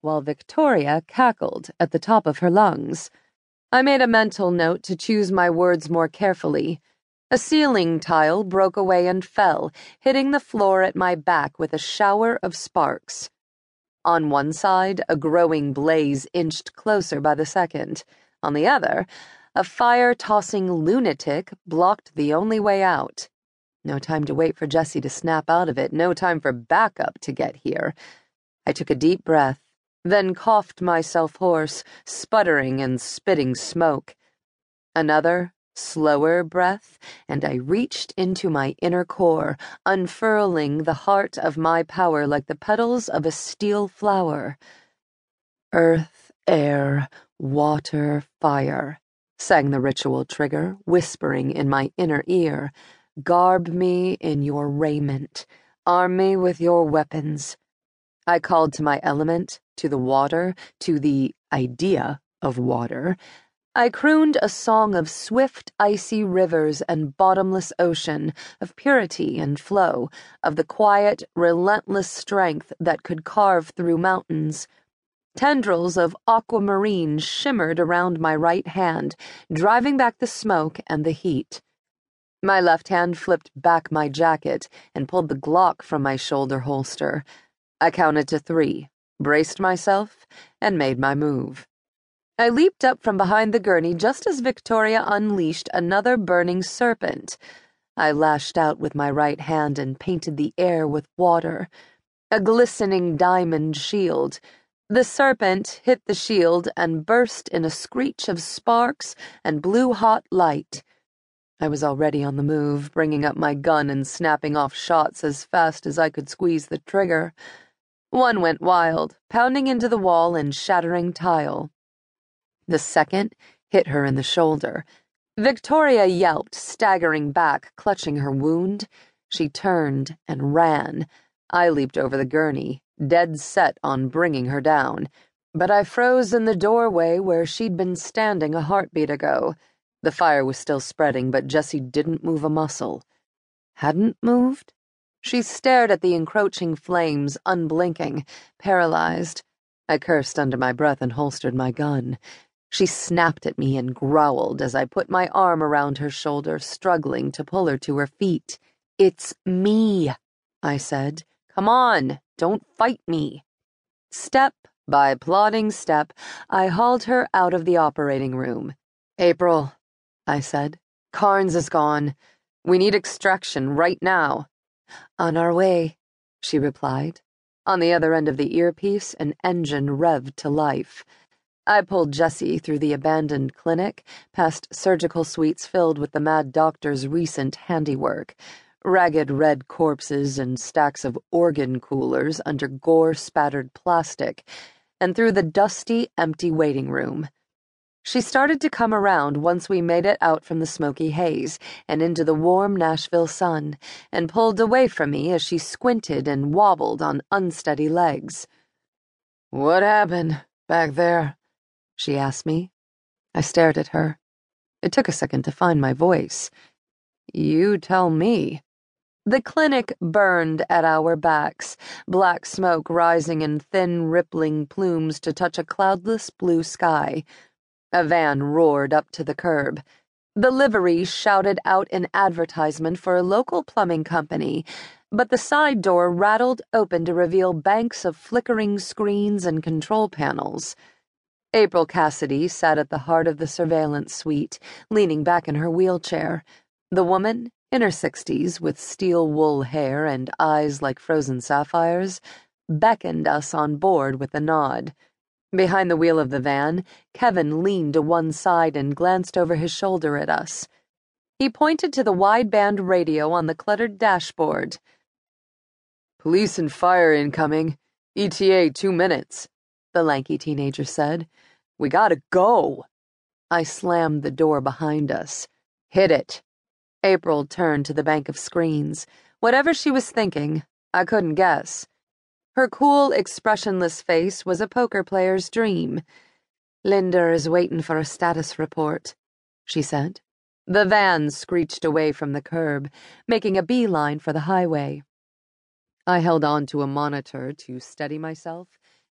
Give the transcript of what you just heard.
while Victoria cackled at the top of her lungs. I made a mental note to choose my words more carefully. A ceiling tile broke away and fell, hitting the floor at my back with a shower of sparks. On one side, a growing blaze inched closer by the second. On the other, a fire tossing lunatic blocked the only way out. No time to wait for Jessie to snap out of it, no time for backup to get here. I took a deep breath, then coughed myself hoarse, sputtering and spitting smoke. Another, slower breath, and I reached into my inner core, unfurling the heart of my power like the petals of a steel flower. Earth, air, water, fire, sang the ritual trigger, whispering in my inner ear. Garb me in your raiment, arm me with your weapons. I called to my element, to the water, to the idea of water I crooned a song of swift, icy rivers and bottomless ocean, of purity and flow, of the quiet, relentless strength that could carve through mountains. Tendrils of aquamarine shimmered around my right hand, driving back the smoke and the heat. My left hand flipped back my jacket and pulled the Glock from my shoulder holster. I counted to three, braced myself, and made my move. I leaped up from behind the gurney just as Victoria unleashed another burning serpent. I lashed out with my right hand and painted the air with water. A glistening diamond shield. The serpent hit the shield and burst in a screech of sparks and blue hot light. I was already on the move, bringing up my gun and snapping off shots as fast as I could squeeze the trigger. One went wild, pounding into the wall and shattering tile. The second hit her in the shoulder. Victoria yelped, staggering back, clutching her wound. She turned and ran. I leaped over the gurney, dead set on bringing her down. But I froze in the doorway where she'd been standing a heartbeat ago. The fire was still spreading, but Jessie didn't move a muscle. Hadn't moved? She stared at the encroaching flames, unblinking, paralyzed. I cursed under my breath and holstered my gun. She snapped at me and growled as I put my arm around her shoulder, struggling to pull her to her feet. It's me, I said. Come on, don't fight me. Step by plodding step, I hauled her out of the operating room. April, I said, Carnes is gone. We need extraction right now. On our way, she replied. On the other end of the earpiece, an engine revved to life. I pulled Jessie through the abandoned clinic, past surgical suites filled with the mad doctor's recent handiwork, ragged red corpses and stacks of organ coolers under gore spattered plastic, and through the dusty, empty waiting room. She started to come around once we made it out from the smoky haze and into the warm Nashville sun, and pulled away from me as she squinted and wobbled on unsteady legs. What happened back there? she asked me. I stared at her. It took a second to find my voice. You tell me. The clinic burned at our backs, black smoke rising in thin, rippling plumes to touch a cloudless blue sky. A van roared up to the curb. The livery shouted out an advertisement for a local plumbing company, but the side door rattled open to reveal banks of flickering screens and control panels. April Cassidy sat at the heart of the surveillance suite, leaning back in her wheelchair. The woman, in her sixties, with steel wool hair and eyes like frozen sapphires, beckoned us on board with a nod. Behind the wheel of the van, Kevin leaned to one side and glanced over his shoulder at us. He pointed to the wideband radio on the cluttered dashboard. Police and fire incoming. ETA two minutes, the lanky teenager said. We gotta go. I slammed the door behind us. Hit it. April turned to the bank of screens. Whatever she was thinking, I couldn't guess. Her cool, expressionless face was a poker player's dream. Linda is waiting for a status report, she said. The van screeched away from the curb, making a beeline for the highway. I held on to a monitor to steady myself